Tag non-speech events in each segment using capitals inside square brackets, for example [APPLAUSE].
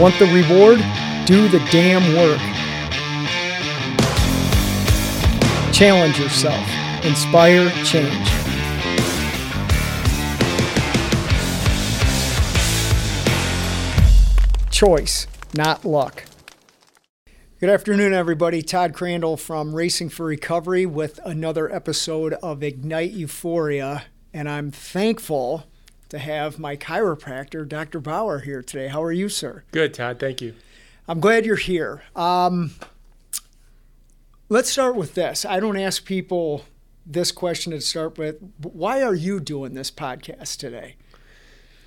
Want the reward? Do the damn work. Challenge yourself. Inspire change. Choice, not luck. Good afternoon, everybody. Todd Crandell from Racing for Recovery with another episode of Ignite Euphoria. And I'm thankful to have my chiropractor, Dr. Bauer, here today. How are you, sir? Good, Todd. Thank you. I'm glad you're here. Um, let's start with this. I don't ask people this question to start with. Why are you doing this podcast today?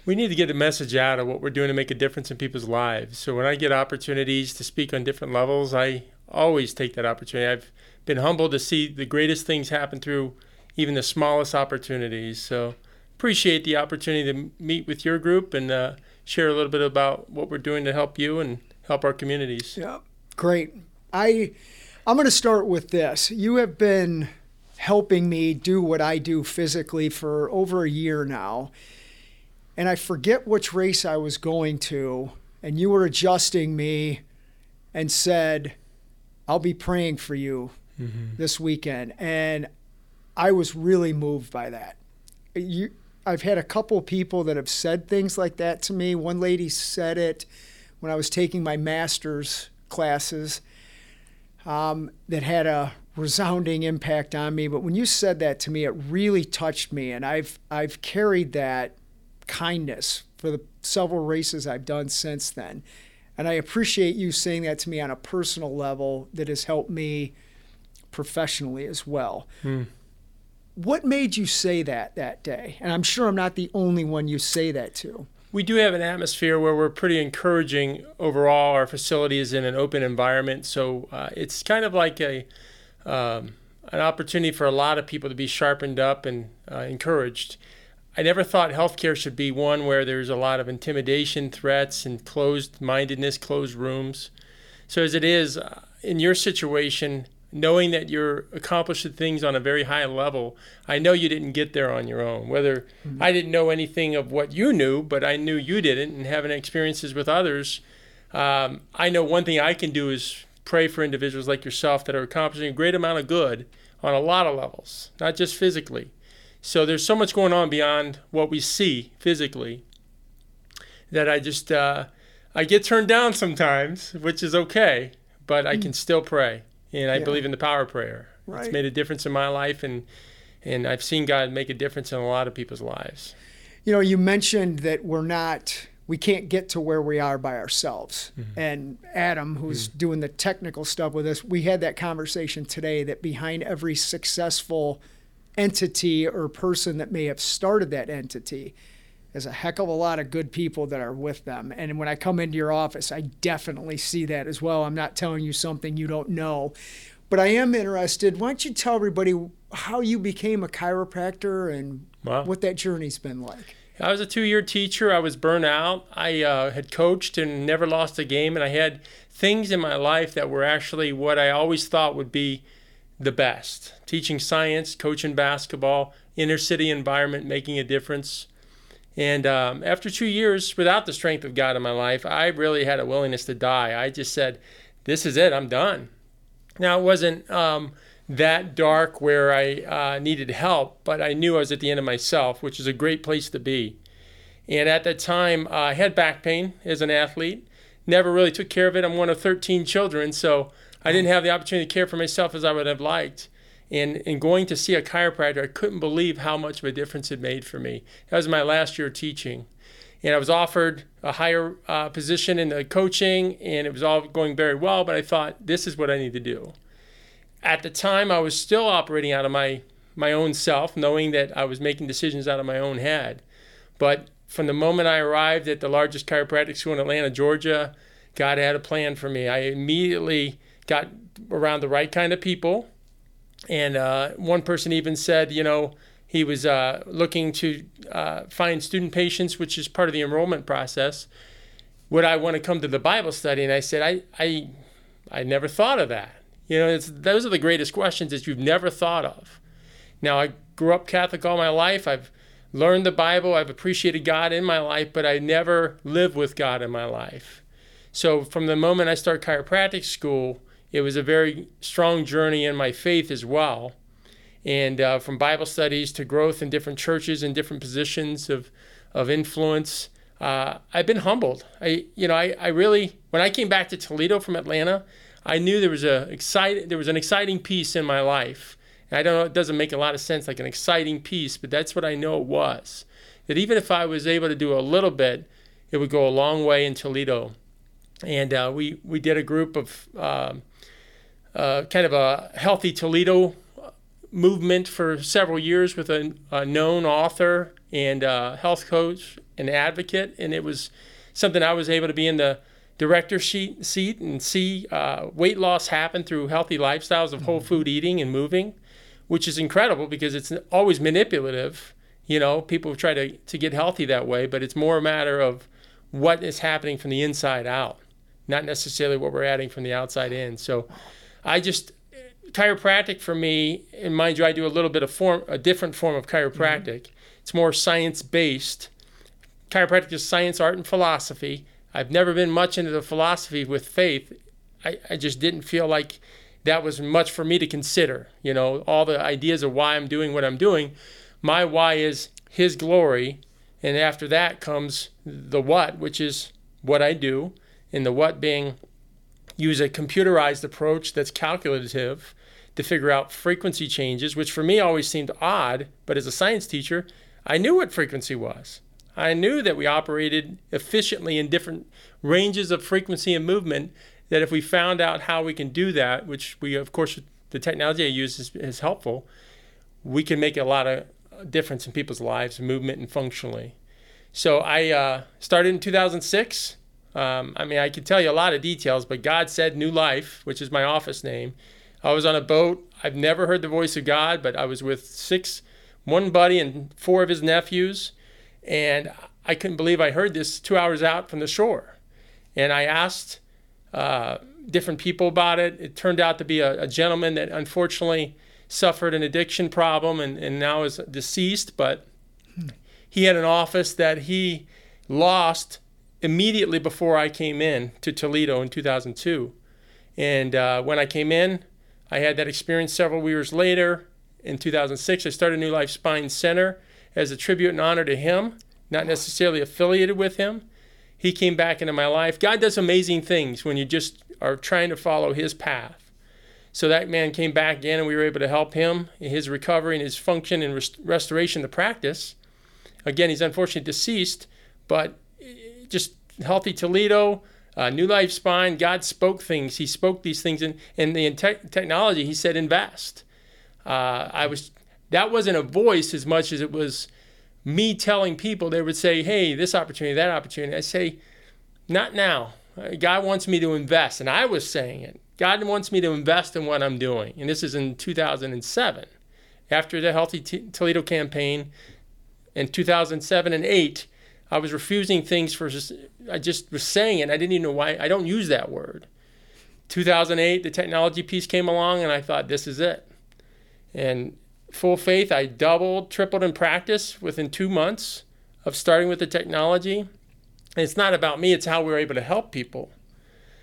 We need to get the message out of what we're doing to make a difference in people's lives. So when I get opportunities to speak on different levels, I always take that opportunity. I've been humbled to see the greatest things happen through even the smallest opportunities. So appreciate the opportunity to meet with your group and uh, share a little bit about what we're doing to help you and help our communities. Yeah, great. I I'm going to start with this. You have been helping me do what I do physically for over a year now and I forget which race I was going to, and you were adjusting me and said, I'll be praying for you mm-hmm. this weekend. And I was really moved by that. You, I've had a couple people that have said things like that to me. One lady said it when I was taking my master's classes um, that had a resounding impact on me. But when you said that to me, it really touched me. And I've, I've carried that kindness for the several races I've done since then. And I appreciate you saying that to me on a personal level that has helped me professionally as well. Mm. What made you say that that day? And I'm sure I'm not the only one you say that to. We do have an atmosphere where we're pretty encouraging overall. Our facility is in an open environment, so uh, it's kind of like a um, an opportunity for a lot of people to be sharpened up and uh, encouraged. I never thought healthcare should be one where there's a lot of intimidation, threats, and closed mindedness, closed rooms. So, as it is, uh, in your situation, knowing that you're accomplishing things on a very high level, I know you didn't get there on your own. Whether mm-hmm. I didn't know anything of what you knew, but I knew you didn't, and having experiences with others, um, I know one thing I can do is pray for individuals like yourself that are accomplishing a great amount of good on a lot of levels, not just physically. So there's so much going on beyond what we see physically that I just uh, I get turned down sometimes, which is okay, but I can still pray, and I yeah. believe in the power of prayer. Right. It's made a difference in my life, and and I've seen God make a difference in a lot of people's lives. You know, you mentioned that we're not we can't get to where we are by ourselves. Mm-hmm. And Adam, who's mm-hmm. doing the technical stuff with us, we had that conversation today that behind every successful entity or person that may have started that entity. There's a heck of a lot of good people that are with them. And when I come into your office, I definitely see that as well. I'm not telling you something you don't know. But I am interested. Why don't you tell everybody how you became a chiropractor and wow. what that journey's been like? I was a two year teacher. I was burnt out. I uh, had coached and never lost a game. And I had things in my life that were actually what I always thought would be the best. Teaching science, coaching basketball, inner city environment, making a difference. And um, after two years without the strength of God in my life, I really had a willingness to die. I just said, This is it, I'm done. Now, it wasn't um, that dark where I uh, needed help, but I knew I was at the end of myself, which is a great place to be. And at that time, uh, I had back pain as an athlete. Never really took care of it. I'm one of 13 children, so I didn't have the opportunity to care for myself as I would have liked. And in going to see a chiropractor, I couldn't believe how much of a difference it made for me. That was my last year teaching. And I was offered a higher uh, position in the coaching, and it was all going very well. But I thought, this is what I need to do. At the time, I was still operating out of my, my own self, knowing that I was making decisions out of my own head. But from the moment I arrived at the largest chiropractic school in Atlanta, Georgia, God had a plan for me. I immediately got around the right kind of people. And uh, one person even said, you know, he was uh, looking to uh, find student patients, which is part of the enrollment process. Would I want to come to the Bible study? And I said, I, I, I never thought of that. You know, those are the greatest questions that you've never thought of. Now, I grew up Catholic all my life. I've learned the Bible. I've appreciated God in my life, but I never lived with God in my life. So from the moment I start chiropractic school, it was a very strong journey in my faith as well. And uh, from Bible studies to growth in different churches and different positions of, of influence, uh, I've been humbled. I, you know, I, I really, when I came back to Toledo from Atlanta, I knew there was a exciting, there was an exciting piece in my life. And I don't know, it doesn't make a lot of sense, like an exciting piece, but that's what I know it was. That even if I was able to do a little bit, it would go a long way in Toledo. And uh, we we did a group of uh, uh, kind of a healthy Toledo movement for several years with a, a known author and health coach and advocate, and it was something I was able to be in the director seat, seat and see uh, weight loss happen through healthy lifestyles of whole mm-hmm. food eating and moving, which is incredible because it's always manipulative. You know, people try to, to get healthy that way, but it's more a matter of what is happening from the inside out, not necessarily what we're adding from the outside in. So I just, chiropractic for me, and mind you, I do a little bit of form, a different form of chiropractic. Mm-hmm. It's more science based. Chiropractic is science, art, and philosophy I've never been much into the philosophy with faith. I, I just didn't feel like that was much for me to consider. You know, all the ideas of why I'm doing what I'm doing. My why is His glory. And after that comes the what, which is what I do. And the what being use a computerized approach that's calculative to figure out frequency changes, which for me always seemed odd. But as a science teacher, I knew what frequency was. I knew that we operated efficiently in different ranges of frequency and movement. That if we found out how we can do that, which we, of course, the technology I use is, is helpful, we can make a lot of difference in people's lives, movement and functionally. So I uh, started in 2006. Um, I mean, I could tell you a lot of details, but God said New Life, which is my office name. I was on a boat. I've never heard the voice of God, but I was with six, one buddy and four of his nephews and I couldn't believe I heard this two hours out from the shore. And I asked uh, different people about it. It turned out to be a, a, gentleman that unfortunately suffered an addiction problem and, and now is deceased, but he had an office that he lost immediately before I came in to Toledo in 2002. And uh, when I came in, I had that experience several years later. In 2006, I started New Life Spine Center as a tribute and honor to him, not necessarily affiliated with him. He came back into my life. God does amazing things when you just are trying to follow his path. So that man came back again, and we were able to help him in his recovery and his function and rest- restoration to practice. Again, he's unfortunately deceased, but just healthy Toledo, uh, New Life Spine. God spoke things. He spoke these things, in, in the te- technology, He said invest. Uh, I was that wasn't a voice as much as it was me telling people they would say, hey, this opportunity, that opportunity. I say, not now. God wants me to invest. And I was saying it. God wants me to invest in what I'm doing. And this is in 2007. After the Healthy T- Toledo campaign in 2007 and 8, I was refusing things for just, I just was saying it. I didn't even know why. I don't use that word. 2008, the technology piece came along, and I thought, this is it. And full faith. I doubled, tripled in practice within two months of starting with the technology. And it's not about me, it's how we are able to help people.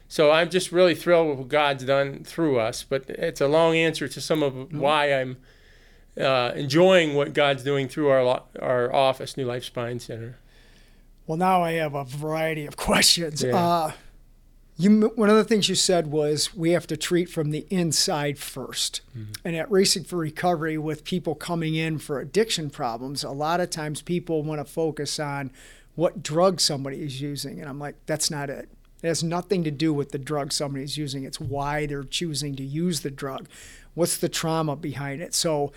So I'm just really thrilled with what God's done through us. But it's a long answer to some of why I'm uh, enjoying what God's doing through our, our office, New Life Spine Center. Well, now I have a variety of [LAUGHS] questions. Yeah. Uh, you, one of the things you said was we have to treat from the inside 1st mm-hmm. And at Racing for Recovery, with people coming in for addiction problems, a lot of times people want to focus on what drug somebody is using. And I'm like, that's not it. It has nothing to do with the drug somebody is using. It's why they're choosing to use the drug. What's the trauma behind it? So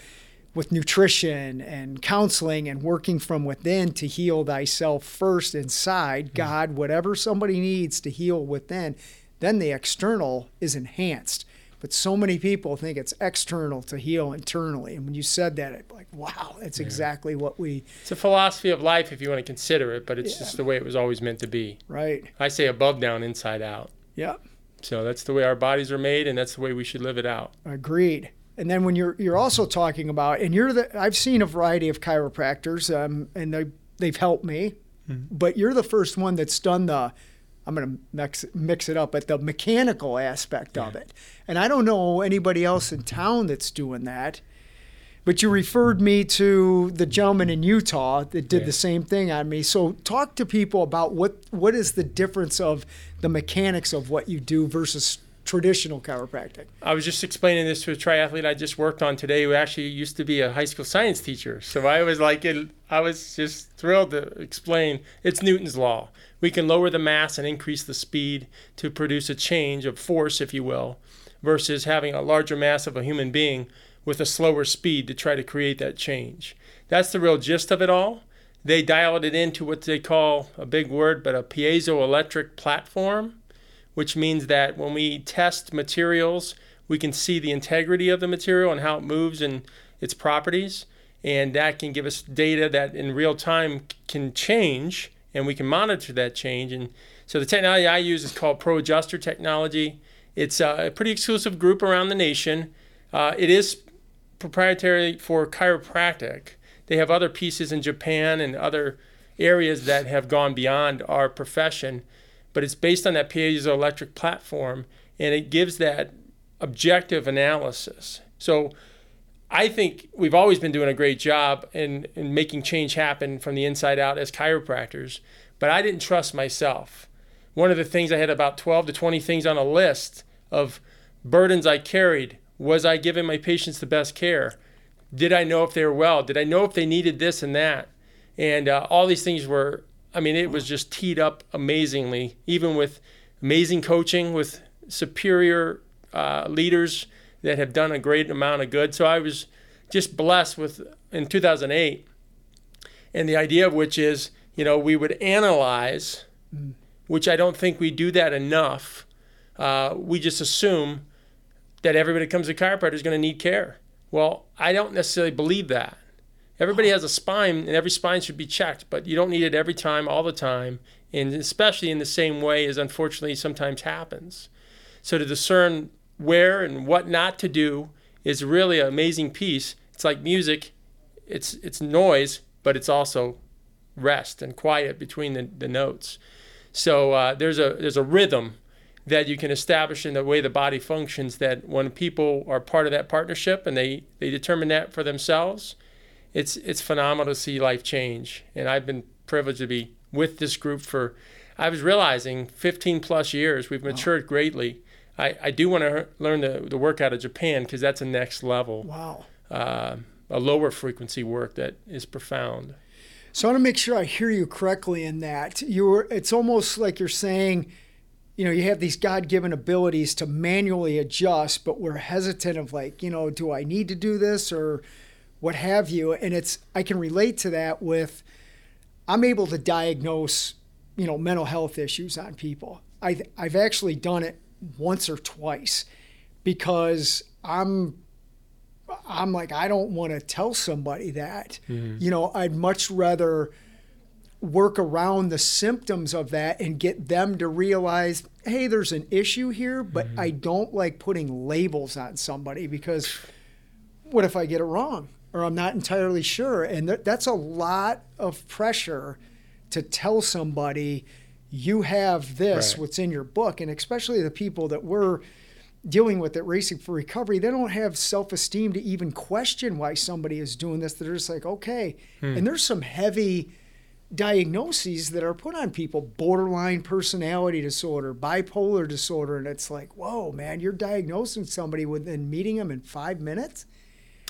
with nutrition and counseling and working from within to heal thyself first inside, mm-hmm. God, whatever somebody needs to heal within, then the external is enhanced. But so many people think it's external to heal internally. And when you said that, it's like, wow, that's yeah. exactly what we. It's a philosophy of life if you want to consider it, but it's yeah. just the way it was always meant to be. Right. I say above down, inside out. Yeah. So that's the way our bodies are made, and that's the way we should live it out. Agreed. And then when you're you're also talking about, and you're the I've seen a variety of chiropractors, um, and they they've helped me, mm-hmm. but you're the first one that's done the I'm going to mix, mix it up, but the mechanical aspect yeah. of it. And I don't know anybody else in town that's doing that. But you referred me to the gentleman in Utah that did yeah. the same thing on me. So talk to people about what what is the difference of the mechanics of what you do versus traditional chiropractic. I was just explaining this to a triathlete I just worked on today who actually used to be a high school science teacher. So I was like, I was just thrilled to explain it's Newton's law. We can lower the mass and increase the speed to produce a change of force, if you will, versus having a larger mass of a human being with a slower speed to try to create that change. That's the real gist of it all. They dialed it into what they call a big word, but a piezoelectric platform which means that when we test materials, we can see the integrity of the material and how it moves and its properties. And that can give us data that in real time can change and we can monitor that change. And so the technology I use is called Pro Adjuster technology. It's a pretty exclusive group around the nation. Uh, it is proprietary for chiropractic. They have other pieces in Japan and other areas that have gone beyond our profession but it's based on that piezoelectric platform and it gives that objective analysis. So I think we've always been doing a great job in, in making change happen from the inside out as chiropractors, but I didn't trust myself. One of the things I had about 12 to 20 things on a list of burdens I carried. Was I giving my patients the best care? Did I know if they were well? Did I know if they needed this and that? And uh, all these things were I mean, it was just teed up amazingly, even with amazing coaching, with superior uh, leaders that have done a great amount of good. So I was just blessed with in 2008, and the idea of which is, you know, we would analyze, which I don't think we do that enough. Uh, we just assume that everybody comes to chiropractor is going to need care. Well, I don't necessarily believe that. Everybody has a spine, and every spine should be checked, but you don't need it every time, all the time, and especially in the same way as unfortunately sometimes happens. So to discern where and what not to do is really an amazing piece. It's like music; it's it's noise, but it's also rest and quiet between the, the notes. So uh, there's a there's a rhythm that you can establish in the way the body functions. That when people are part of that partnership and they they determine that for themselves it's it's phenomenal to see life change. And I've been privileged to be with this group for I was realizing 15 plus years. We've matured wow. greatly. I, I do want to learn the, the work out of Japan because that's a next level. Wow. Uh, a lower frequency work that is profound. So I want to make sure I hear you correctly in that. You're it's almost like you're saying, you know, you have these God-given abilities to manually adjust, but we're hesitant of like, you know, do I need to do this or what have you. And it's I can relate to that with I'm able to diagnose, you know, mental health issues on people. I I've actually done it once or twice because I'm I'm like I don't want to tell somebody that. Mm-hmm. You know, I'd much rather work around the symptoms of that and get them to realize, hey, there's an issue here, but mm-hmm. I don't like putting labels on somebody because what if I get it wrong? Or I'm not entirely sure. And th- that's a lot of pressure to tell somebody you have this, right. what's in your book. And especially the people that we're dealing with at Racing for Recovery, they don't have self esteem to even question why somebody is doing this. They're just like, okay. Hmm. And there's some heavy diagnoses that are put on people borderline personality disorder, bipolar disorder. And it's like, whoa, man, you're diagnosing somebody within meeting them in five minutes?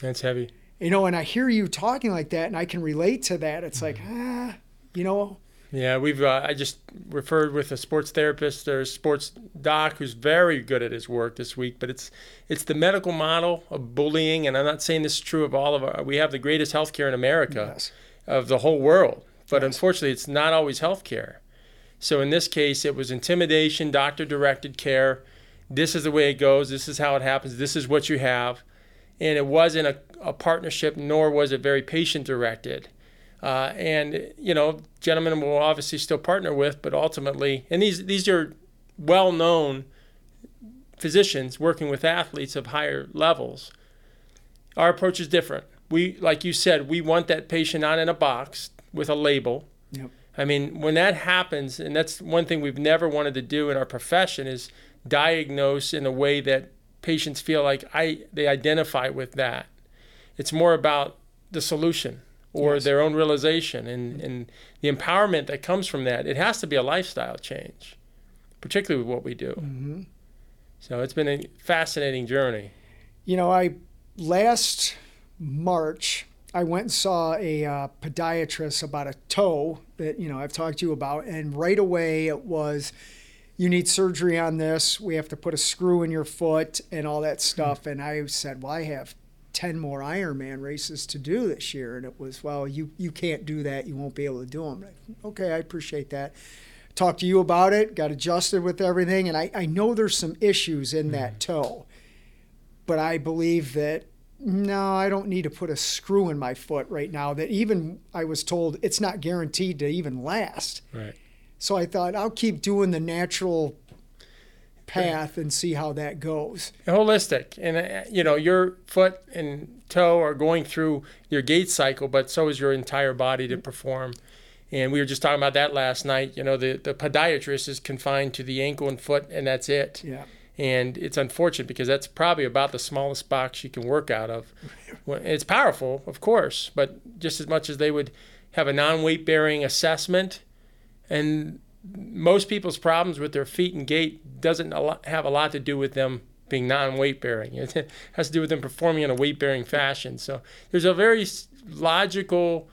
That's heavy you know, and I hear you talking like that, and I can relate to that. It's like, mm-hmm. ah, you know. Yeah, we've. Uh, I just referred with a sports therapist or sports doc who's very good at his work this week. But it's it's the medical model of bullying, and I'm not saying this is true of all of our. We have the greatest healthcare in America, yes. of the whole world. But yes. unfortunately, it's not always healthcare. So in this case, it was intimidation, doctor-directed care. This is the way it goes. This is how it happens. This is what you have and it wasn't a, a partnership, nor was it very patient directed. Uh, and you know, gentlemen will obviously still partner with, but ultimately, and these these are well known physicians working with athletes of higher levels. Our approach is different. We, like you said, we want that patient not in a box with a label. Yep. I mean, when that happens, and that's one thing we've never wanted to do in our profession is diagnose in a way that patients feel like I they identify with that. It's more about the solution or yes. their own realization and, and the empowerment that comes from that. It has to be a lifestyle change, particularly with what we do. Mm-hmm. So it's been a fascinating journey. You know, I last March I went and saw a uh, podiatrist about a toe that you know I've talked to you about, and right away it was, you need surgery on this. We have to put a screw in your foot and all that stuff. And I said, well, I have ten more Ironman races to do this year, and it was, well, you you can't do that. You won't be able to do them. Okay, I appreciate that. Talked to you about it, got adjusted with everything, and I, I know there's some issues in that mm-hmm. toe, but I believe that no, I don't need to put a screw in my foot right now. That even I was told it's not guaranteed to even last. Right. So I thought I'll keep doing the natural path and see how that goes. Holistic, and uh, you know your foot and toe are going through your gait cycle, but so is your entire body to perform. And we were just talking about that last night. You know, the the podiatrist is confined to the ankle and foot, and that's it. Yeah and it's unfortunate because that's probably about the smallest box you can work out of. It's powerful, of course, but just as much as they would have a non-weight bearing assessment, and most people's problems with their feet and gait doesn't have a lot to do with them being non-weight bearing. [LAUGHS] It has to do with them performing in a weight bearing fashion. So there's a very logical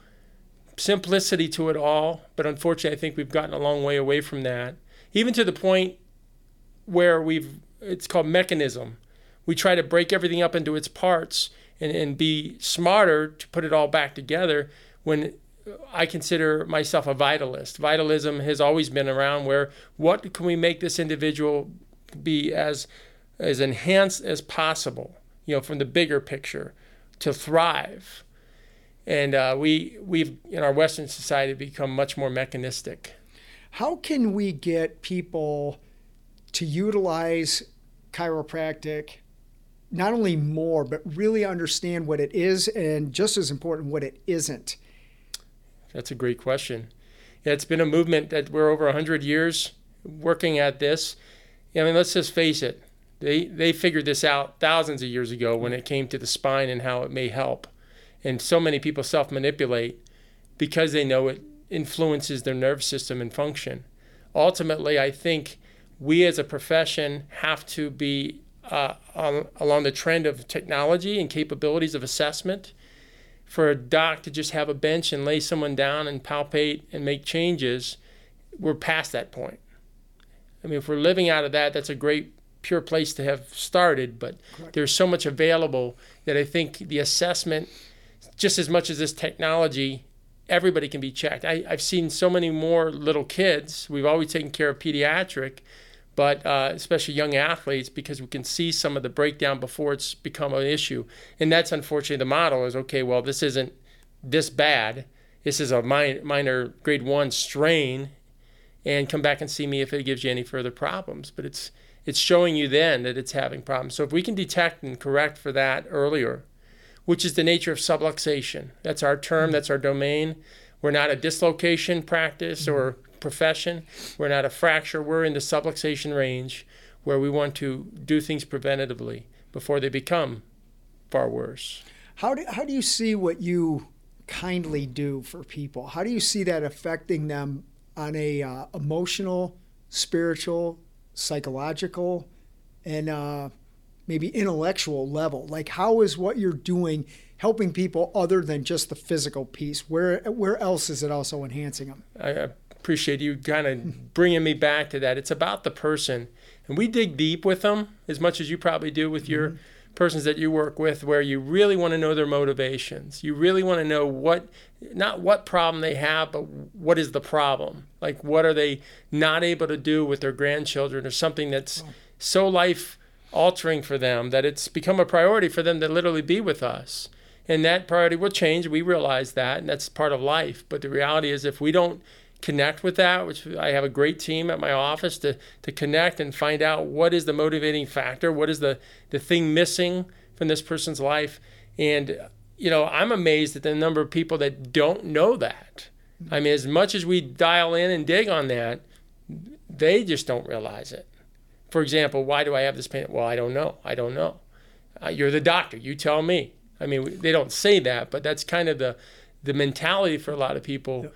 simplicity to it all, but unfortunately, I think we've gotten a long way away from that. Even to the point where we've it's called mechanism. We try to break everything up into its parts and, and be smarter to put it all back together when I consider myself a vitalist. Vitalism has always been around where what can we make this individual be as as enhanced as possible, you know, from the bigger picture to thrive. And uh, we we've in our Western society become much more mechanistic. How can we get people to utilize chiropractic not only more, but really understand what it is and just as important, what it isn't? That's a great question. Yeah, it's been a movement that we're over 100 years working at this. I mean, let's just face it. They, they figured this out thousands of years ago when it came to the spine and how it may help. And so many people self manipulate because they know it influences their nervous system and function. Ultimately, I think we as a profession have to be uh, on, along the trend of technology and capabilities of assessment. For a doc to just have a bench and lay someone down and palpate and make changes, we're past that point. I mean, if we're living out of that, that's a great pure place to have started, but Correct. there's so much available that I think the assessment, just as much as this technology, everybody can be checked. I, have seen so many more little kids. We've always taken care of pediatric, but uh, especially young athletes because we can see some of the breakdown before it's become an issue. And that's unfortunately the model is okay, well, this isn't this bad. This is a minor, minor grade one strain, and come back and see me if it gives you any further problems. But it's it's showing you then that it's having problems. So if we can detect and correct for that earlier, which is the nature of subluxation, that's our term, mm-hmm. that's our domain. We're not a dislocation practice or profession. We're not a fracture. We're in the subluxation range where we want to do things preventatively before they become far worse. How do, how do you see what you kindly do for people? How do you see that affecting them on a uh, emotional, spiritual, psychological, and uh, maybe intellectual level? Like, how is what you're doing helping people other than just the physical piece? Where where else is it also enhancing them? I, appreciate you kind of bringing me back to that. It's about the person, and we dig deep with them as much as you probably do with your mm-hmm. persons that you work with, where you really want to know their motivations. You really want to know what, not what problem they have, but what is the problem. Like, what are they not able to do with their grandchildren, or something that's oh. so life altering for them that it's become a priority for them to literally be with us. And that priority will change. We realize that, and that's part of life. But the reality is, if we don't connect with that, which I have a great team at my office to, to connect and find out what is the motivating factor, what is the, the thing missing from this person's life. And, you know, I'm amazed at the number of people that don't know that. I mean, as much as we dial in and dig on that, they just don't realize it. For example, why do I have this pain? Well, I don't know. I don't know. Uh, you're the doctor. You tell me. I mean, they don't say that, but that's kind of the the mentality for a lot of people.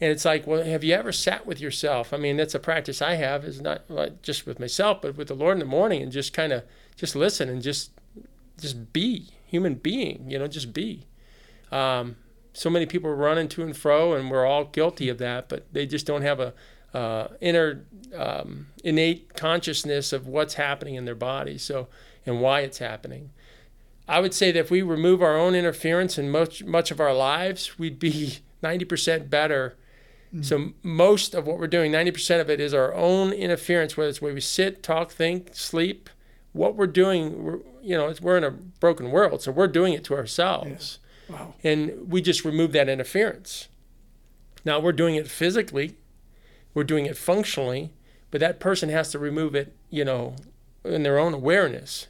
And it's like, well, have you ever sat with yourself? I mean, that's a practice I have is not just with myself, but with the Lord in the morning and just kind of just listen and just just be human being, you know, just be. Um, so many people are running to and fro, and we're all guilty of that, but they just don't have a uh, inner um, innate consciousness of what's happening in their body, so and why it's happening. I would say that if we remove our own interference in much much of our lives, we'd be 90% better. Mm-hmm. So most of what we're doing, 90% of it is our own interference, whether it's where we sit, talk, think, sleep. What we're doing, we're, you know, we're in a broken world, so we're doing it to ourselves. Yeah. Wow. And we just remove that interference. Now we're doing it physically, we're doing it functionally, but that person has to remove it, you know, in their own awareness.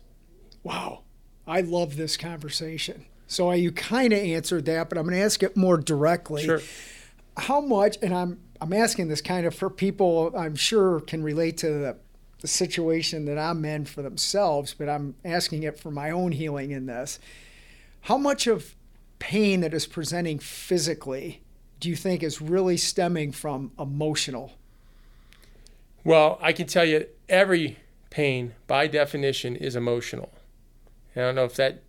Wow. I love this conversation. So you kind of answered that, but I'm going to ask it more directly. Sure. How much, and I'm I'm asking this kind of for people I'm sure can relate to the, the situation that I'm in for themselves, but I'm asking it for my own healing in this. How much of pain that is presenting physically do you think is really stemming from emotional? Well, I can tell you every pain, by definition, is emotional. I don't know if that,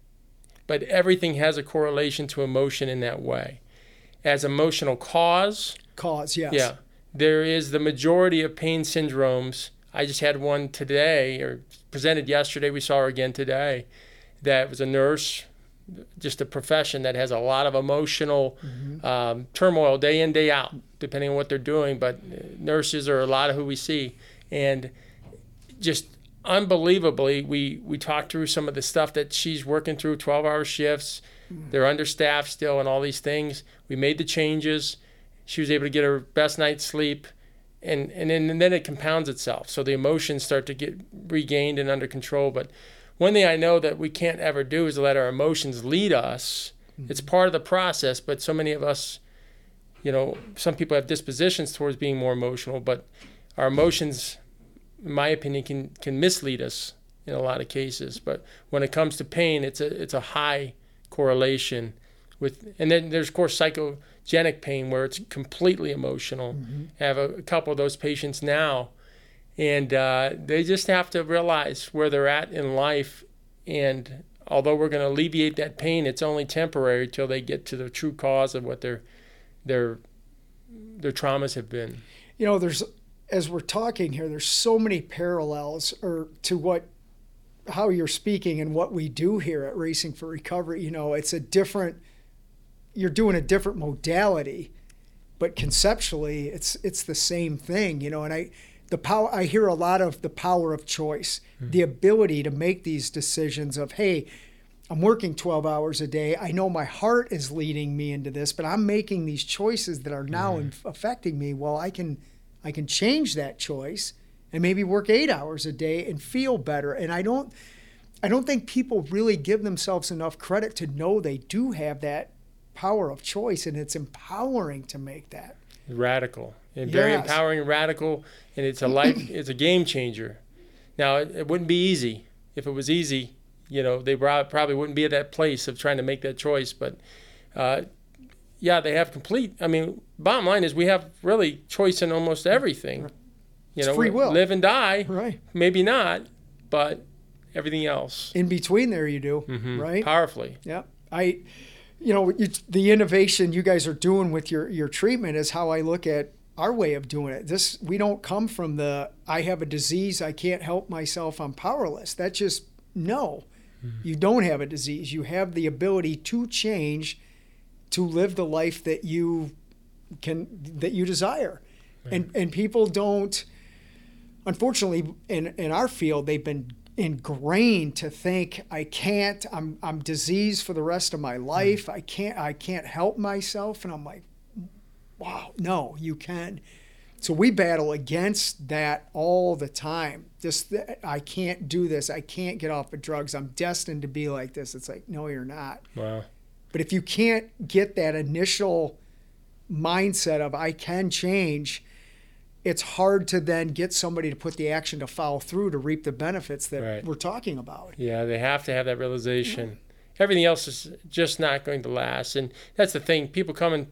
but everything has a correlation to emotion in that way. As emotional cause, cause, yes. Yeah. There is the majority of pain syndromes. I just had one today, or presented yesterday. We saw her again today. That was a nurse just a profession that has a lot of emotional mm-hmm. um, turmoil day in day out depending on what they're doing but nurses are a lot of who we see and just unbelievably we we talked through some of the stuff that she's working through 12 hour shifts mm-hmm. they're understaffed still and all these things we made the changes she was able to get her best night's sleep and and then, and then it compounds itself so the emotions start to get regained and under control but one thing I know that we can't ever do is let our emotions lead us. Mm-hmm. It's part of the process, but so many of us, you know, some people have dispositions towards being more emotional, but our emotions, in my opinion, can can mislead us in a lot of cases. But when it comes to pain, it's a it's a high correlation with, and then there's of course psychogenic pain where it's completely emotional. Mm-hmm. I have a, a couple of those patients now and uh, they just have to realize where they're at in life and although we're going to alleviate that pain it's only temporary till they get to the true cause of what their their their traumas have been you know there's as we're talking here there's so many parallels or to what how you're speaking and what we do here at racing for recovery you know it's a different you're doing a different modality but conceptually it's it's the same thing you know and i the power i hear a lot of the power of choice mm-hmm. the ability to make these decisions of hey i'm working 12 hours a day i know my heart is leading me into this but i'm making these choices that are now mm-hmm. affecting me well i can i can change that choice and maybe work eight hours a day and feel better and i don't i don't think people really give themselves enough credit to know they do have that power of choice and it's empowering to make that radical and very yes. empowering, radical, and it's a life, [CLEARS THROAT] it's a game changer. Now, it, it, wouldn't be easy. If it was easy, you know, they probably wouldn't be at that place of trying to make that choice. But uh, yeah, they have complete. I mean, bottom line is we have really choice in almost everything. You it's know, free will. Live and die. Right. Maybe not, but everything else. In between there, you do. Mm-hmm. Right. Powerfully. Yeah. I you know, the innovation you guys are doing with your, your treatment is how I look at our way of doing it. This we don't come from the I have a disease, I can't help myself, I'm powerless. That just no. Mm-hmm. You don't have a disease. You have the ability to change to live the life that you can that you desire. And and people don't unfortunately in in our field they've been ingrained to think I can't I'm I'm diseased for the rest of my life. Mm. I can't I can't help myself and I'm like wow, no, you can. So we battle against that all the time. Just I can't do this. I can't get off of drugs. I'm destined to be like this. It's like no, you're not. Wow. But if you can't get that initial mindset of I can change, it's hard to then get somebody to put the action to follow through to reap the benefits that Right. we're talking about. Yeah, they have to have that realization. Everything else is just not going to last. And that's the thing. People come and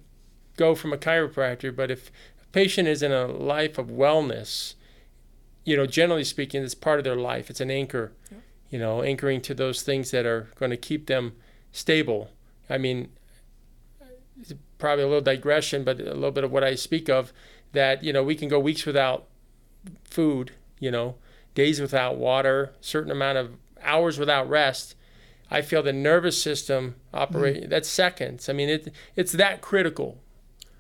go from a chiropractor, but if a patient is in a life of wellness, you know, generally speaking, it's part of their life. It's an anchor, you know, anchoring to those things that are going to keep them stable. I mean, it's probably a little digression, but a little bit of what I speak of that, you know, we can go weeks without food, you know, days without water, certain amount of hours without rest. I feel the nervous system operate mm. that's seconds. I mean it it's that critical.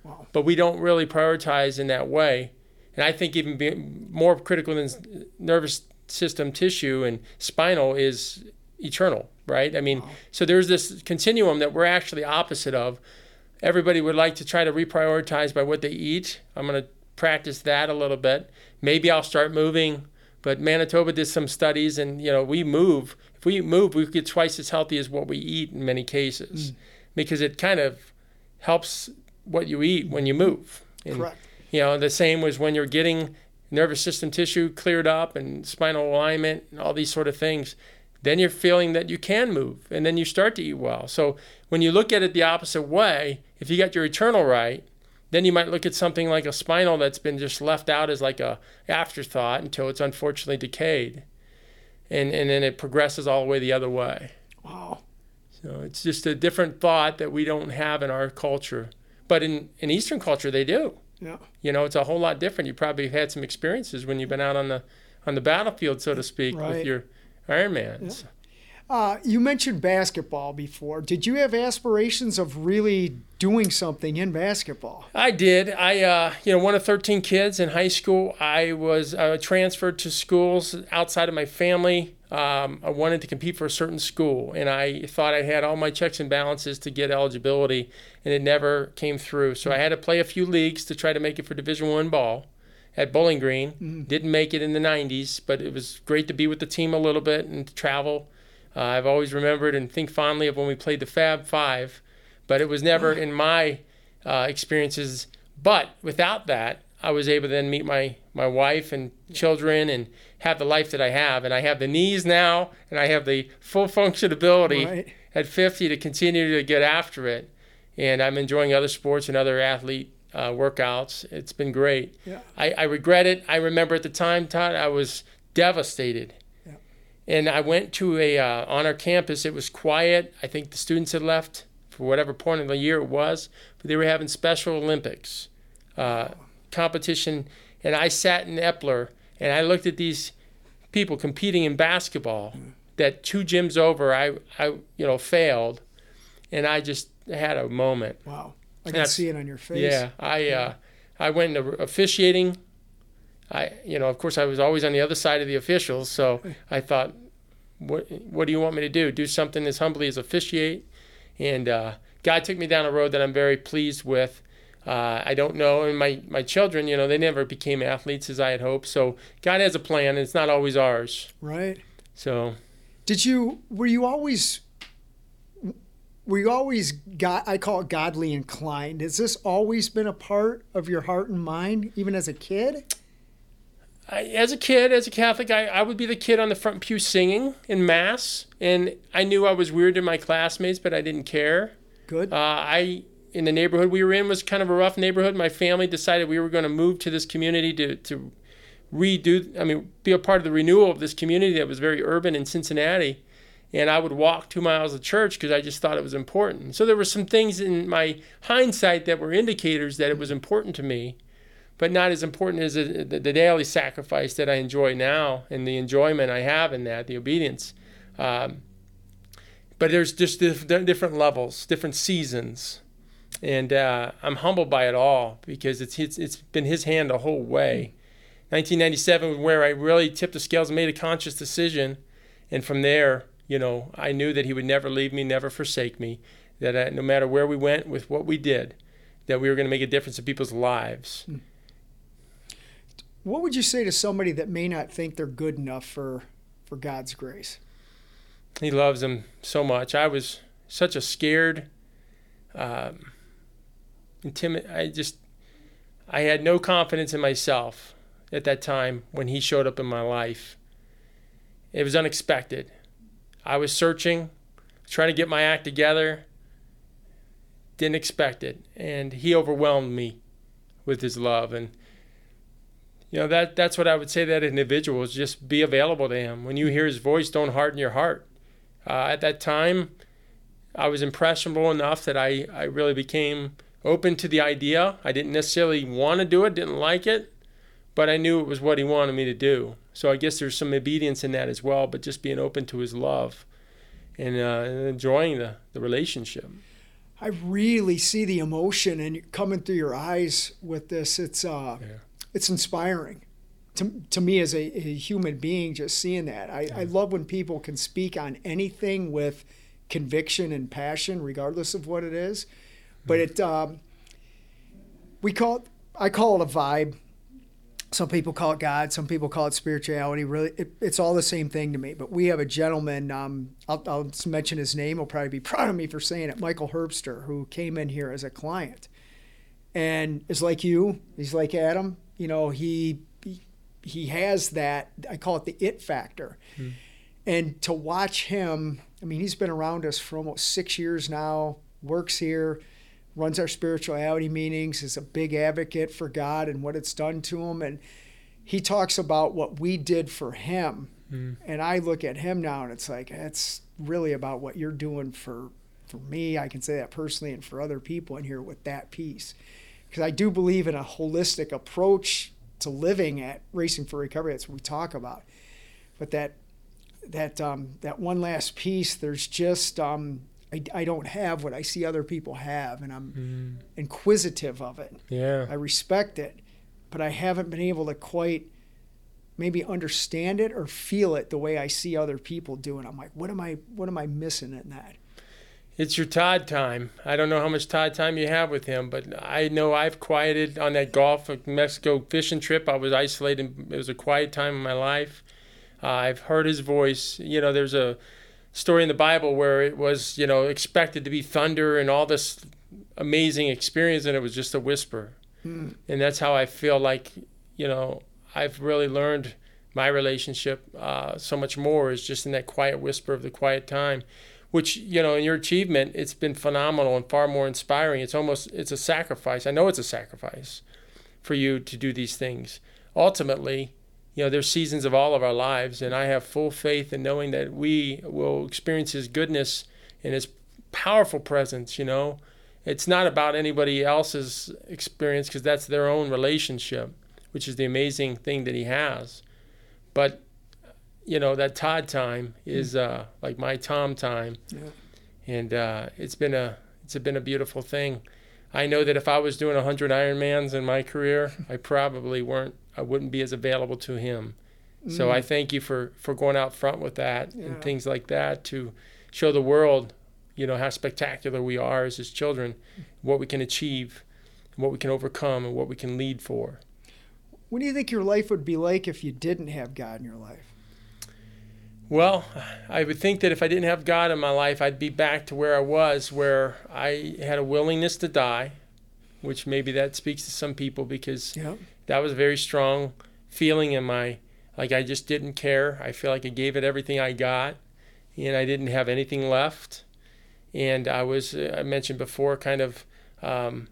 Wow. But we don't really prioritize in that way. And I think even be, more critical than nervous system tissue and spinal is eternal, right? I mean, so there's this continuum that we're actually opposite of. Everybody would like to try to reprioritize by what they eat. I'm going to practice that a little bit. Maybe I'll start moving. But Manitoba did some studies, and you know we move. If we move, we get twice as healthy as what we eat in many cases, mm. because it kind of helps what you eat when you move. And, Correct. You know, the same was when you're getting nervous system tissue cleared up and spinal alignment and all these sort of things. Then you're feeling that you can move, and then you start to eat well. So when you look at it the opposite way, if you got your eternal right, then you might look at something like a spinal that's been just left out as like a afterthought until it's unfortunately decayed, and and then it progresses all the way the other way. Wow. So it's just a different thought that we don't have in our culture, but in in Eastern culture they do. Yeah. You know, it's a whole lot different. You probably have had some experiences when you've been out on the on the battlefield, so to speak, Right. with your Ironmans. Uh, you mentioned basketball before. Did you have aspirations of really doing something in basketball? I did. I, uh, you know, one of 13 kids in high school. I was uh, transferred to schools outside of my family. Um, I wanted to compete for a certain school, and I thought I had all my checks and balances to get eligibility, and it never came through. So I had to play a few leagues to try to make it for Division One ball at Bowling Green. Didn't make it in the 90s, but it was great to be with the team a little bit and to travel. Uh, I've always remembered and think fondly of when we played the Fab Five, but it was never in my uh, experiences. But without that, I was able to then meet my my wife and children and have the life that I have. And I have the knees now, and I have the full functionability Right. at 50 to continue to get after it. And I'm enjoying other sports and other athlete uh, workouts. It's been great. Yeah. I, I regret it. I remember at the time, Todd, I was devastated. Yeah. And I went to a uh, on our campus. It was quiet. I think the students had left for whatever point of the year it was, but they were having Special Olympics uh, competition. And I sat in Eppler and I looked at these people competing in basketball. That two gyms over, I, I you know failed, and I just had a moment. Wow. I can see it on your face. Yeah, I uh, I went into officiating. I you know of course I was always on the other side of the officials, so I thought, what what do you want me to do? Do something as humbly as officiate, and uh, God took me down a road that I'm very pleased with. Uh, I don't know, and my my children, you know, they never became athletes as I had hoped. So God has a plan, and it's not always ours. Right. So Did you were you always were you always got I call it godly inclined? Has this always been a part of your heart and mind, even as a kid? I, as a kid, as a Catholic, I, I would be the kid on the front pew singing in mass, and I knew I was weird to my classmates, but I didn't care. Good. Uh, I in the neighborhood we were in was kind of a rough neighborhood. My family decided we were going to move to this community to to redo. I mean, be a part of the renewal of this community that was very urban in Cincinnati. And I would walk two miles to church because I just thought it was important. So there were some things in my hindsight that were indicators that it was important to me, but not as important as the, the daily sacrifice that I enjoy now and the enjoyment I have in that, the obedience. Um, but there's just dif- different levels, different seasons, and uh, I'm humbled by it all because it's it's, it's been His hand the whole way. 1997 was where I really tipped the scales and made a conscious decision, and from there, you know, I knew that He would never leave me, never forsake me. That uh, no matter where we went with what we did, that we were going to make a difference in people's lives. What would you say to somebody that may not think they're good enough for for God's grace? He loves them so much. I was such a scared, um, intimate. I just I had no confidence in myself at that time when he showed up in my life. It was unexpected. I was searching, trying to get my act together. Didn't expect it, and he overwhelmed me with his love and you know that that's what I would say that individual is just be available to him. When you hear his voice, don't harden your heart. Uh, at that time, I was impressionable enough that I, I really became open to the idea. I didn't necessarily want to do it, didn't like it, but I knew it was what he wanted me to do. So I guess there's some obedience in that as well, but just being open to his love and, uh, and enjoying the, the relationship. I really see the emotion and coming through your eyes with this. It's uh, yeah. It's inspiring to, to me as a, a, human being. Just seeing that, I, yeah. I love when people can speak on anything with conviction and passion, regardless of what it is. But it, um, we call it, I call it a vibe. Some people call it God. Some people call it spirituality. Really, it, it's all the same thing to me. But we have a gentleman. Um, I'll, I'll mention his name. He'll probably be [LAUGHS] proud of me for saying it. Michael Herbster, who came in here as a client, and is like you. He's like Adam. You know, he he, has that. I call it the it factor. Hmm. And to watch him I mean, he's been around us for almost six years now, works here, runs our spirituality meetings, is a big advocate for God and what it's done to him. And he talks about what we did for him. Mm. And I look at him now and it's like, it's really about what you're doing for, for me. I can say that personally and for other people in here with that piece. Because I do believe in a holistic approach to living at Racing for Recovery. That's what we talk about. But that that um, that one last piece. There's just um, I, I don't have what I see other people have, and I'm mm. inquisitive of it. Yeah, I respect it, but I haven't been able to quite maybe understand it or feel it the way I see other people doing. I'm like, what am I what am I missing in that? It's your Todd time. I don't know how much Todd time you have with him, but I know I've quieted on that Gulf of Mexico fishing trip. I was isolated. It was a quiet time in my life. Uh, I've heard his voice. You know, there's a story in the Bible where it was, you know, expected to be thunder and all this amazing experience, and it was just a whisper. Hmm. And that's how I feel like, you know, I've really learned my relationship uh, so much more is just in that quiet whisper of the quiet time which you know in your achievement it's been phenomenal and far more inspiring it's almost it's a sacrifice i know it's a sacrifice for you to do these things ultimately you know, there's seasons of all of our lives, and I have full faith in knowing that we will experience His goodness and His powerful presence. You know, it's not about anybody else's experience because that's their own relationship, which is the amazing thing that He has. But you know, that Todd time is uh, like my Tom time, yeah. and uh, it's been a it's been a beautiful thing. I know that if I was doing 100 Ironmans in my career, I probably weren't I wouldn't be as available to him. Mm. So I thank you for for going out front with that yeah. and things like that to show the world, you know, how spectacular we are as his children, what we can achieve, what we can overcome, and what we can lead for. What do you think your life would be like if you didn't have God in your life? Well, I would think that if I didn't have God in my life, I'd be back to where I was, where I had a willingness to die, which maybe that speaks to some people because that was a very strong feeling in my like I just didn't care. I feel like I gave it everything I got, and I didn't have anything left. And I was, I mentioned before, kind of um,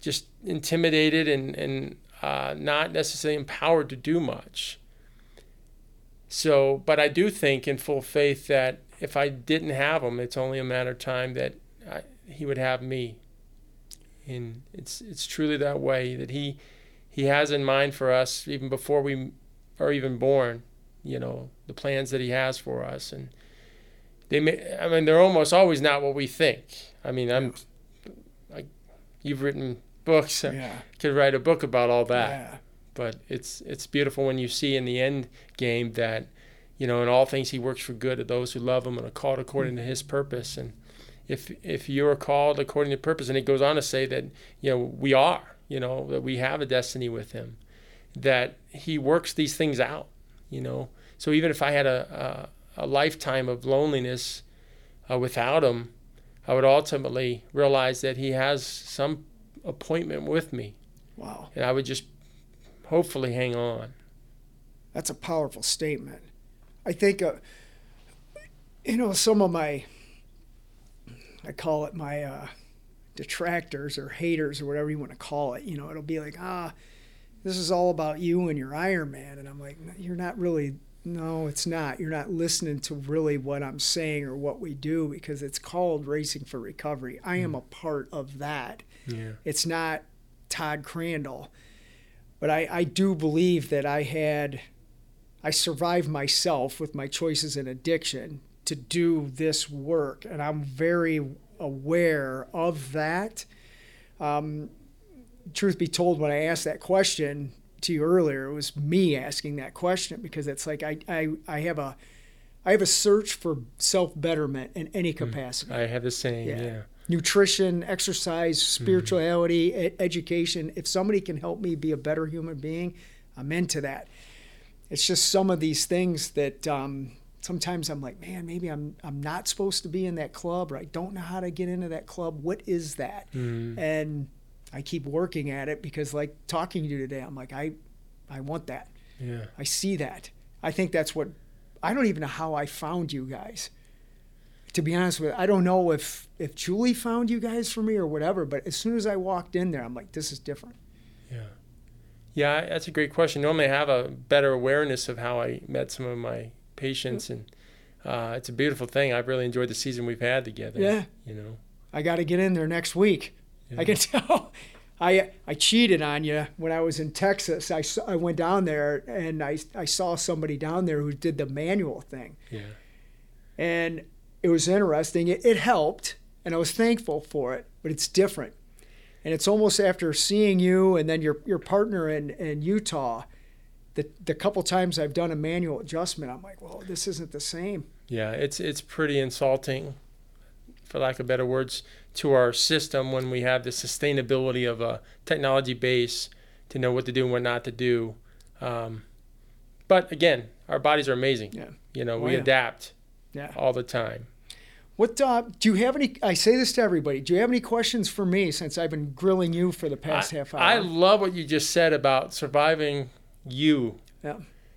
just intimidated and and uh, not necessarily empowered to do much. So, but I do think in full faith that if I didn't have him, it's only a matter of time that I, he would have me. And it's it's truly that way that he he has in mind for us even before we are even born, you know, the plans that he has for us. And they may, I mean, they're almost always not what we think. I mean, I'm, like, you've written books. Yeah. I could write a book about all that. Yeah. But it's it's beautiful when you see in the end game that, you know, in all things he works for good to those who love him and are called according to his purpose. And if if you are called according to purpose, and it goes on to say that, you know, we are you know, that we have a destiny with Him, that He works these things out, you know. So even if I had a, a, a lifetime of loneliness uh, without Him, I would ultimately realize that He has some appointment with me. Wow. And I would just hopefully hang on. That's a powerful statement. I think, uh, you know, some of my, I call it my uh, detractors or haters or whatever you want to call it, you know, it'll be like, ah, this is all about you and your Iron Man. And I'm like, you're not really, no, it's not. You're not listening to really what I'm saying or what we do because it's called Racing for Recovery. I am a part of that. Yeah. It's not Todd Crandell. But I, I do believe that I had, I survived myself with my choices and addiction to do this work. And I'm very aware of that. Um, truth be told, when I asked that question to you earlier, it was me asking that question because it's like I, I, I have a I have a search for self betterment in any capacity. I have the same. Yeah. Yeah. Nutrition, exercise, spirituality, e- education. If somebody can help me be a better human being, I'm into that. It's just some of these things that um, sometimes I'm like, man, maybe I'm I'm not supposed to be in that club, or I don't know how to get into that club. What is that? Mhm. And I keep working at it because, like talking to you today, I'm like, I, I want that. Yeah. I see that. I think that's what. I don't even know how I found you guys. To be honest with you, I don't know if if Julie found you guys for me or whatever. But as soon as I walked in there, I'm like, this is different. Yeah. Yeah, that's a great question. Normally, I have a better awareness of how I met some of my patients, and uh, it's a beautiful thing. I've really enjoyed the season we've had together. Yeah. You know. I got to get in there next week. I can [LAUGHS] tell. I I cheated on you when I was in Texas. I, I went down there and I I saw somebody down there who did the manual thing, Yeah. and it was interesting. It, it helped, and I was thankful for it. But it's different, and it's almost after seeing you and then your your partner in in Utah. The, the couple times I've done a manual adjustment, I'm like, well, this isn't the same. Yeah, it's it's pretty insulting, for lack of better words, to our system when we have the sustainability of a technology base to know what to do and what not to do. Um, but again, our bodies are amazing. Yeah. You know, Oh, we yeah. adapt Yeah. all the time. What uh, do you have any? I say this to everybody. Do you have any questions for me since I've been grilling you for the past I, half hour? I love what you just said about surviving you. Yeah.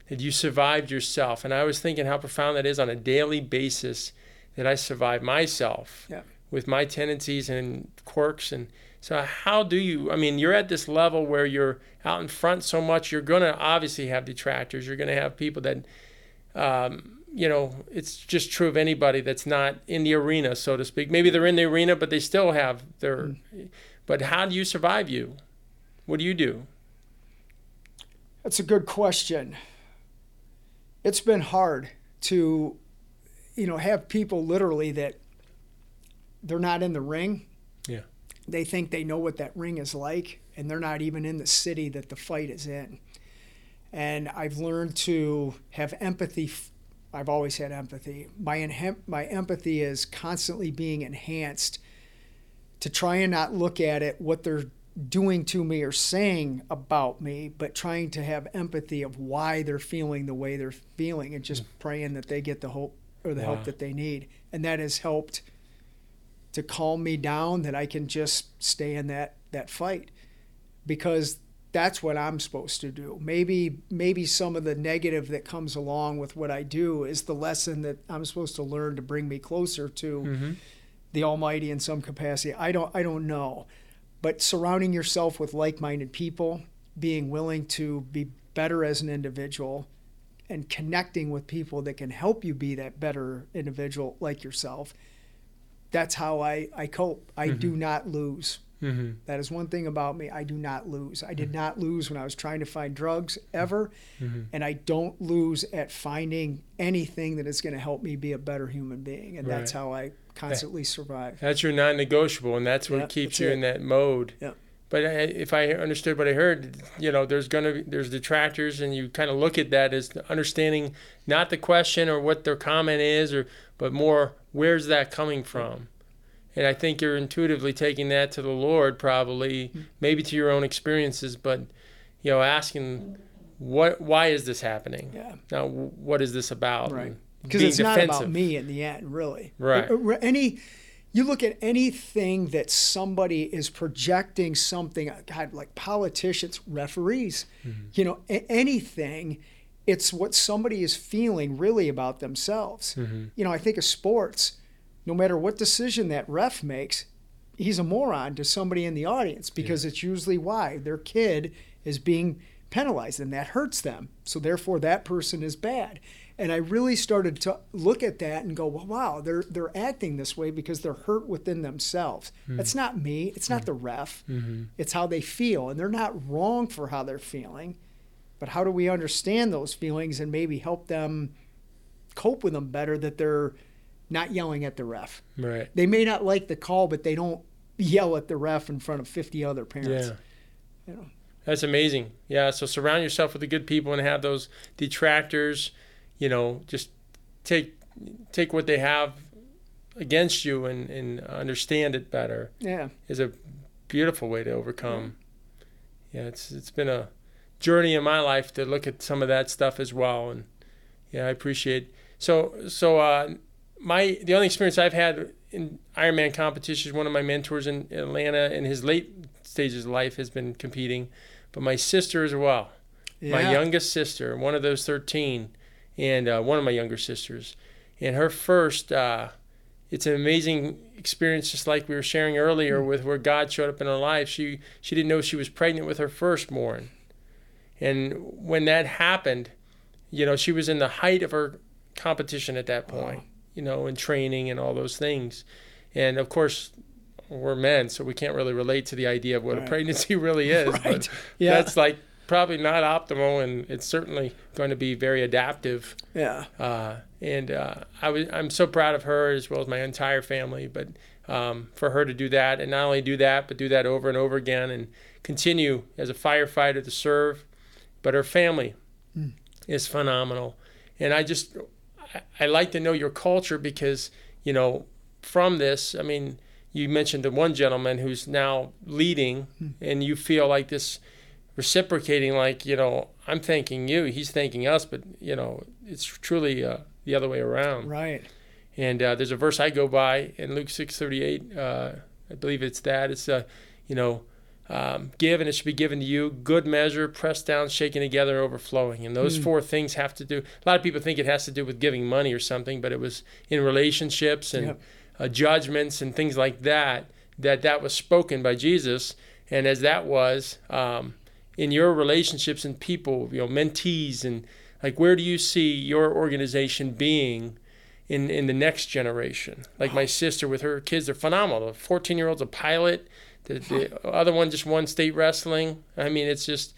That you survived yourself. And I was thinking how profound that is on a daily basis that I survive myself Yeah. with my tendencies and quirks. And so, how do you? I mean, you're at this level where you're out in front so much, you're going to obviously have detractors. You're going to have people that, um, you know, it's just true of anybody that's not in the arena, so to speak. Maybe they're in the arena, but they still have their. Hmm. But how do you survive you? What do you do? That's a good question. It's been hard to, you know, have people literally that they're not in the ring. Yeah. They think they know what that ring is like, and they're not even in the city that the fight is in. And I've learned to have empathy. f- I've always had empathy. My my empathy is constantly being enhanced to try and not look at it what they're doing to me or saying about me, but trying to have empathy of why they're feeling the way they're feeling and just hmm. praying that they get the hope or the Wow. help that they need. And that has helped to calm me down that I can just stay in that that fight because that's what I'm supposed to do. Maybe maybe some of the negative that comes along with what I do is the lesson that I'm supposed to learn to bring me closer to Mm-hmm. the Almighty in some capacity. I don't I don't know. But surrounding yourself with like-minded people, being willing to be better as an individual and connecting with people that can help you be that better individual like yourself. That's how I, I cope. I do not lose. Mm-hmm. That is one thing about me. I do not lose. I did not lose when I was trying to find drugs ever. Mm-hmm. And I don't lose at finding anything that is going to help me be a better human being. And that's how I constantly survive. That's your non-negotiable, and that's what Yeah, keeps that's you it. in that mode. Yeah. But I, if I understood what I heard, you know, there's gonna be there's detractors, and you kind of look at that as understanding not the question or what their comment is, or but more where's that coming from. And I think you're intuitively taking that to the Lord, probably, maybe to your own experiences, but you know, asking what why is this happening? Yeah. Now, what is this about? Right. Because it's not about me in the end, really. Right. Uh, uh, Any, you look at anything that somebody is projecting something, God, like politicians, referees, mm-hmm. you know, a- anything. It's what somebody is feeling really about themselves. Mm-hmm. You know, I think of sports. No matter what decision that ref makes, he's a moron to somebody in the audience because yeah. it's usually why their kid is being penalized and that hurts them. So therefore, that person is bad. And I really started to look at that and go, well, wow, they're they're acting this way because they're hurt within themselves. Mm. It's not me. It's not mm. the ref. Mm-hmm. It's how they feel, and they're not wrong for how they're feeling. But how do we understand those feelings and maybe help them cope with them better? That they're not yelling at the ref. Right. They may not like the call, but they don't yell at the ref in front of 50 other parents. Yeah. You know. That's amazing. Yeah. So surround yourself with the good people and have those detractors you know, just take take what they have against you and, and understand it better. Yeah. Is a beautiful way to overcome. Yeah. yeah, it's it's been a journey in my life to look at some of that stuff as well and yeah, I appreciate. So so uh, my the only experience I've had in Ironman competitions, one of my mentors in Atlanta in his late stages of life has been competing, but my sister as well. Yeah. My youngest sister, one of those 13, and uh, one of my younger sisters. And her first, uh, it's an amazing experience, just like we were sharing earlier mm-hmm. with where God showed up in her life. She she didn't know she was pregnant with her firstborn, and when that happened, you know, she was in the height of her competition at that point, wow. You know, and training and all those things, and of course. We're men, so we can't really relate to the idea of what right. a pregnancy [LAUGHS] really [LAUGHS] is. right. But yeah. that's like probably not optimal, and it's certainly going to be very adaptive. Yeah. Uh, and uh, I was I'm so proud of her as well as my entire family. But um, for her to do that, and not only do that, but do that over and over again, and continue as a firefighter to serve. But her family mm. is phenomenal, and I just I, like to know your culture because you know from this, I mean. You mentioned the one gentleman who's now leading, mm. and you feel like this reciprocating like you know i'm thanking you he's thanking us but you know it's truly uh, the other way around right and uh, there's a verse i go by in luke 638 uh, i believe it's that it's uh, you know um, give and it should be given to you good measure pressed down shaken together overflowing and those mm. four things have to do a lot of people think it has to do with giving money or something but it was in relationships and yep. Uh, judgments and things like that that that was spoken by jesus and as that was um, in your relationships and people, you know, mentees and like where do you see your organization being in in the next generation? Like my sister with her kids, they're phenomenal. The 14 year old's a pilot. The, the other one just won state wrestling. I mean, it's just,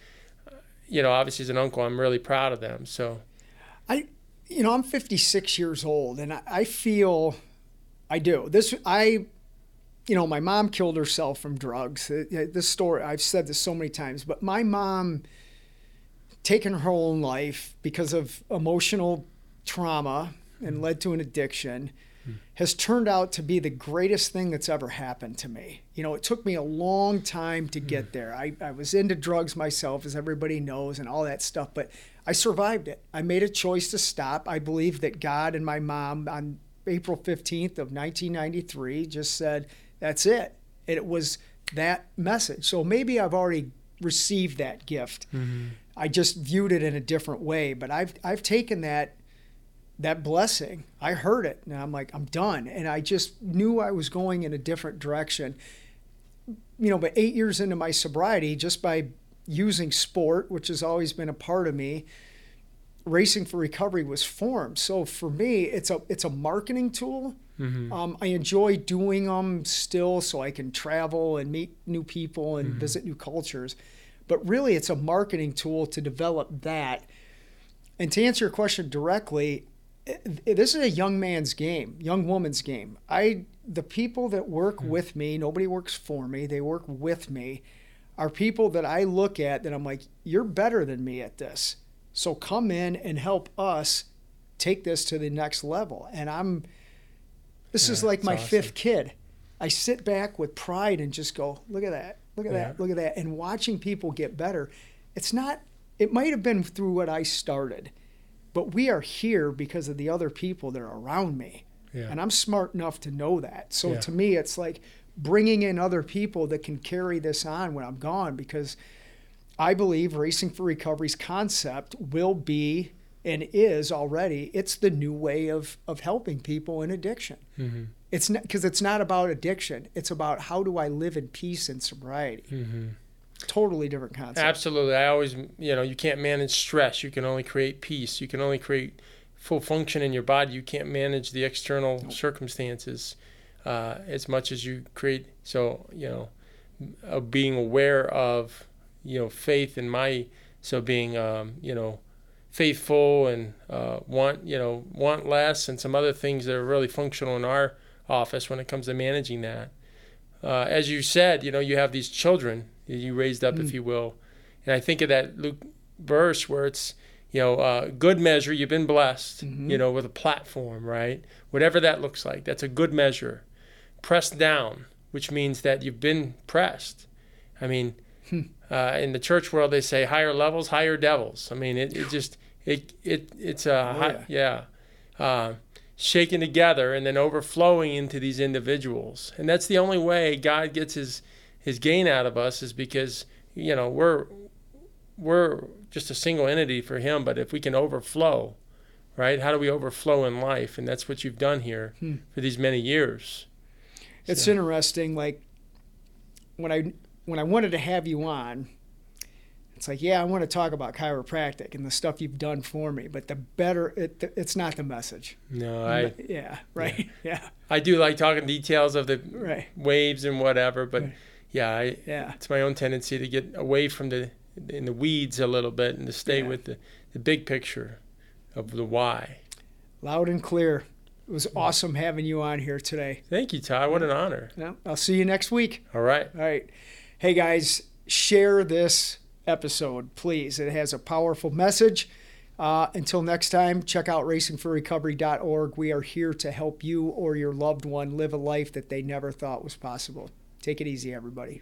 you know, obviously as an uncle, I'm really proud of them. So, I, you know, I'm 56 years old, and I, I feel, I do this. I you know, my mom killed herself from drugs. Uh, this story, I've said this so many times, but my mom taken her own life because of emotional trauma and led to an addiction. Has turned out to be the greatest thing that's ever happened to me. You know, it took me a long time to get mm. there. I, I was into drugs myself, as everybody knows, and all that stuff, but I survived it. I made a choice to stop. I believe that God and my mom on April 15th of 1993 just said, that's it. And it was that message. So maybe I've already received that gift. Mm-hmm. I just viewed it in a different way. But I've I've taken that that blessing. I heard it and I'm like, I'm done. And I just knew I was going in a different direction. You know, but eight years into my sobriety, just by using sport, which has always been a part of me, racing for recovery was formed. So for me, it's a it's a marketing tool Mm-hmm. Um, I enjoy doing them still so I can travel and meet new people and mm-hmm. visit new cultures. But really, it's a marketing tool to develop that. And to answer your question directly, this is a young man's game, young woman's game. I the people that work mm-hmm. with me, nobody works for me, they work with me, are people that I look at that I'm like, you're better than me at this. So come in and help us take this to the next level. And I'm this yeah, is like my awesome. fifth kid. I sit back with pride and just go, look at that, look at yeah. that, look at that. And watching people get better, it's not, it might have been through what I started, but we are here because of the other people that are around me. Yeah. And I'm smart enough to know that. So Yeah. to me, it's like bringing in other people that can carry this on when I'm gone because I believe Racing for Recovery's concept will be and is already it's the new way of of helping people in addiction. Mm-hmm. It's not because it's not about addiction. It's about how do I live in peace and sobriety. Mm-hmm. Totally different concept. Absolutely. I always, you know, you can't manage stress. You can only create peace. You can only create full function in your body. You can't manage the external circumstances uh, as much as you create. So, you know, uh, being aware of, you know, faith in my, so being, um, you know, faithful and uh, want, you know, want less and some other things that are really functional in our office when it comes to managing that. Uh, as you said, you know, you have these children you raised up, if you will. And I think of that Luke verse where it's, you know, uh, good measure, you've been blessed, you know, with a platform, right? Whatever that looks like, that's a good measure. Pressed down, which means that you've been pressed. I mean, uh, in the church world, they say higher levels, higher devils. I mean, it, it just, it, it, it's a, Oh, hi- yeah. Uh, shaken together and then overflowing into these individuals. And that's the only way God gets his his gain out of us is because you know we're we're just a single entity for him. But if we can overflow, right? How do we overflow in life? And that's what you've done here hmm. for these many years. It's So- interesting. Like when I when I wanted to have you on, it's like, yeah, I want to talk about chiropractic and the stuff you've done for me. But the better, it, it's not the message. No, I yeah, right. [LAUGHS] Yeah, I do like talking details of the right. waves and whatever, but Right. Yeah, I, Yeah, it's my own tendency to get away from the in the weeds a little bit and to stay Yeah. with the, the big picture of the why. loud and clear. It was awesome having you on here today. Thank you, Ty. What an honor. Yeah, I'll see you next week. All right. All right. Hey guys, share this episode, please. It has a powerful message. Uh, until next time, check out racingforrecovery.org. We are here to help you or your loved one live a life that they never thought was possible. Take it easy, everybody.